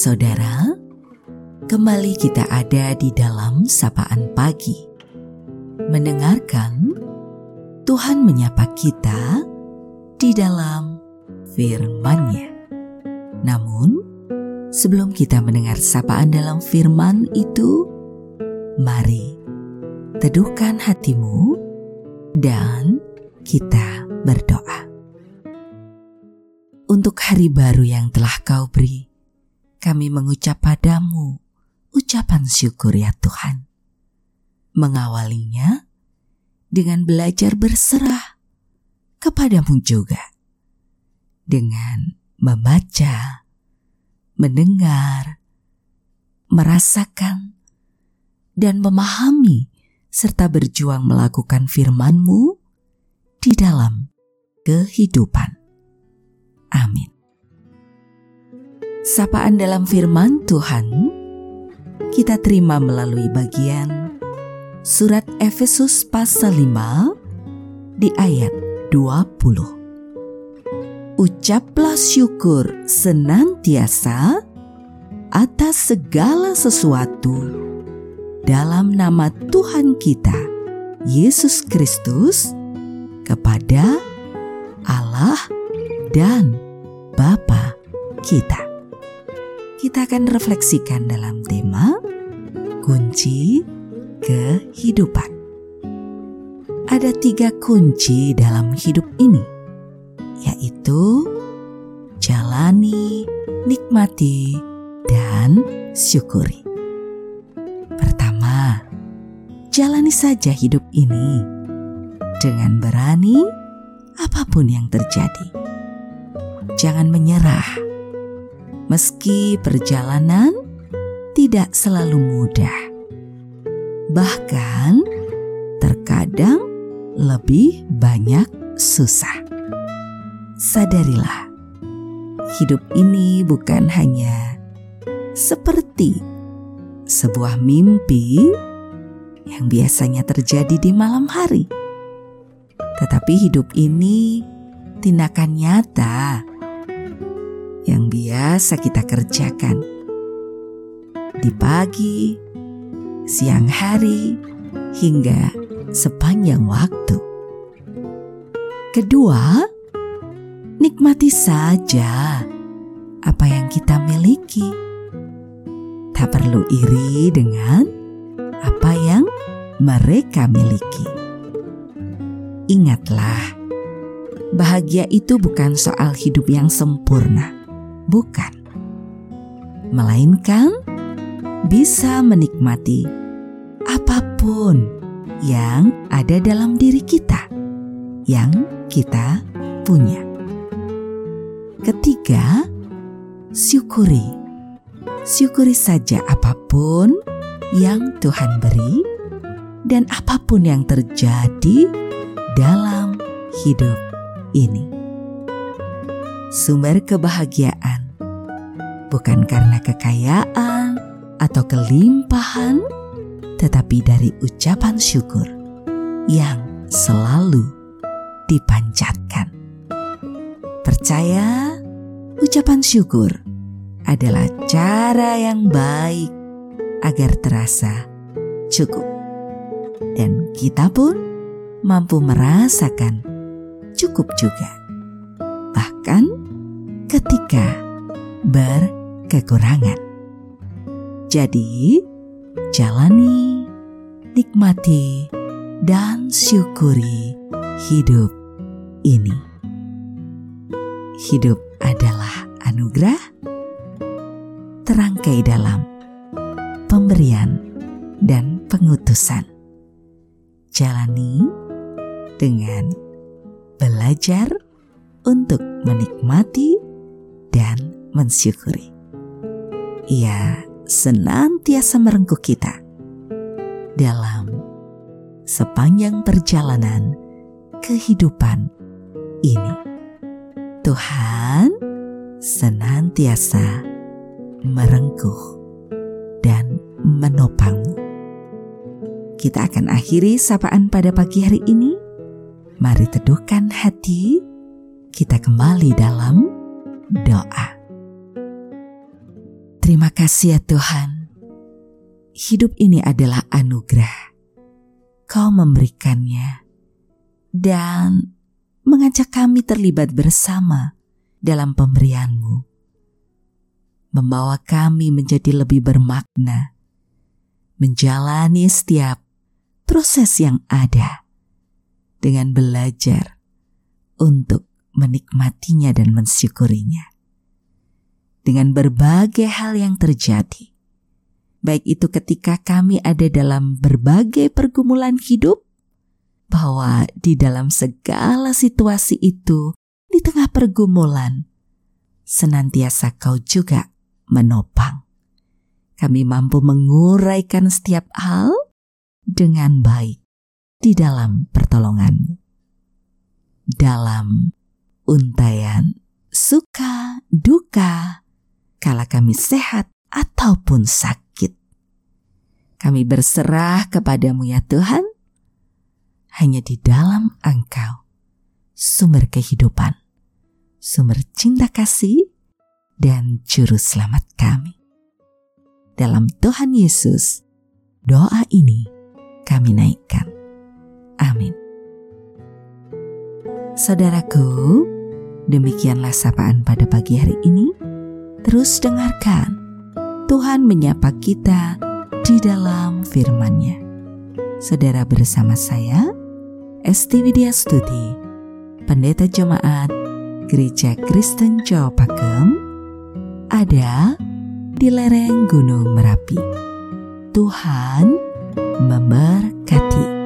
saudara, kembali kita ada di dalam sapaan pagi. Mendengarkan Tuhan menyapa kita di dalam firman-Nya. Namun, sebelum kita mendengar sapaan dalam firman itu, mari teduhkan hatimu dan kita berdoa. Untuk hari baru yang telah kau beri, kami mengucap padamu ucapan syukur ya Tuhan. Mengawalinya dengan belajar berserah kepadamu juga. Dengan membaca, mendengar, merasakan, dan memahami serta berjuang melakukan firman-Mu di dalam kehidupan. Amin. Sapaan dalam firman Tuhan kita terima melalui bagian surat Efesus pasal 5 di ayat 20. Ucaplah syukur senantiasa atas segala sesuatu dalam nama Tuhan kita, Yesus Kristus, kepada Allah dan Bapa kita kita akan refleksikan dalam tema kunci kehidupan. Ada tiga kunci dalam hidup ini, yaitu jalani, nikmati, dan syukuri. Pertama, jalani saja hidup ini dengan berani apa pun yang terjadi. Jangan menyerah meski perjalanan tidak selalu mudah. Bahkan terkadang lebih banyak susah. Sadarilah, hidup ini bukan hanya seperti sebuah mimpi yang biasanya terjadi di malam hari. Tetapi hidup ini tindakan nyata yang biasa kita kerjakan di pagi, siang hari, hingga sepanjang waktu. Kedua, nikmati saja apa yang kita miliki. Tak perlu iri dengan apa yang mereka miliki. Ingatlah, bahagia itu bukan soal hidup yang sempurna bukan, melainkan bisa menikmati apa pun yang ada dalam diri kita yang kita punya. Ketiga, syukuri. Syukuri saja apa pun yang Tuhan beri dan apa pun yang terjadi dalam hidup ini. Sumber kebahagiaan bukan karena kekayaan atau kelimpahan, tetapi dari ucapan syukur yang selalu dipanjatkan. Percaya, ucapan syukur adalah cara yang baik agar terasa cukup, dan kita pun mampu merasakan cukup juga, bahkan ketika ber kekurangan. Jadi, jalani, nikmati, dan syukuri hidup ini. Hidup adalah anugerah terangkai dalam pemberian dan pengutusan. Jalani dengan belajar untuk menikmati dan mensyukuri ia senantiasa merengkuh kita dalam sepanjang perjalanan kehidupan ini. Tuhan senantiasa merengkuh dan menopang. Kita akan akhiri sapaan pada pagi hari ini. Mari teduhkan hati, kita kembali dalam doa. Terima kasih ya Tuhan. Hidup ini adalah anugerah. Kau memberikannya dan mengajak kami terlibat bersama dalam pemberianmu. Membawa kami menjadi lebih bermakna, menjalani setiap proses yang ada dengan belajar untuk menikmatinya dan mensyukurinya. Dengan berbagai hal yang terjadi, baik itu ketika kami ada dalam berbagai pergumulan hidup, bahwa di dalam segala situasi itu, di tengah pergumulan, senantiasa kau juga menopang. Kami mampu menguraikan setiap hal dengan baik di dalam pertolonganmu. Dalam untayan suka duka, kala kami sehat ataupun sakit. Kami berserah kepadamu ya Tuhan, hanya di dalam Engkau, sumber kehidupan, sumber cinta kasih, dan juru selamat kami. Dalam Tuhan Yesus, doa ini kami naikkan. Amin. Saudaraku, demikianlah sapaan pada pagi hari ini. Terus dengarkan, Tuhan menyapa kita di dalam firman-Nya. Saudara bersama saya, Esti Widya Studi, Pendeta Jemaat Gereja Kristen Jawa Pakem, ada di lereng Gunung Merapi. Tuhan memberkati.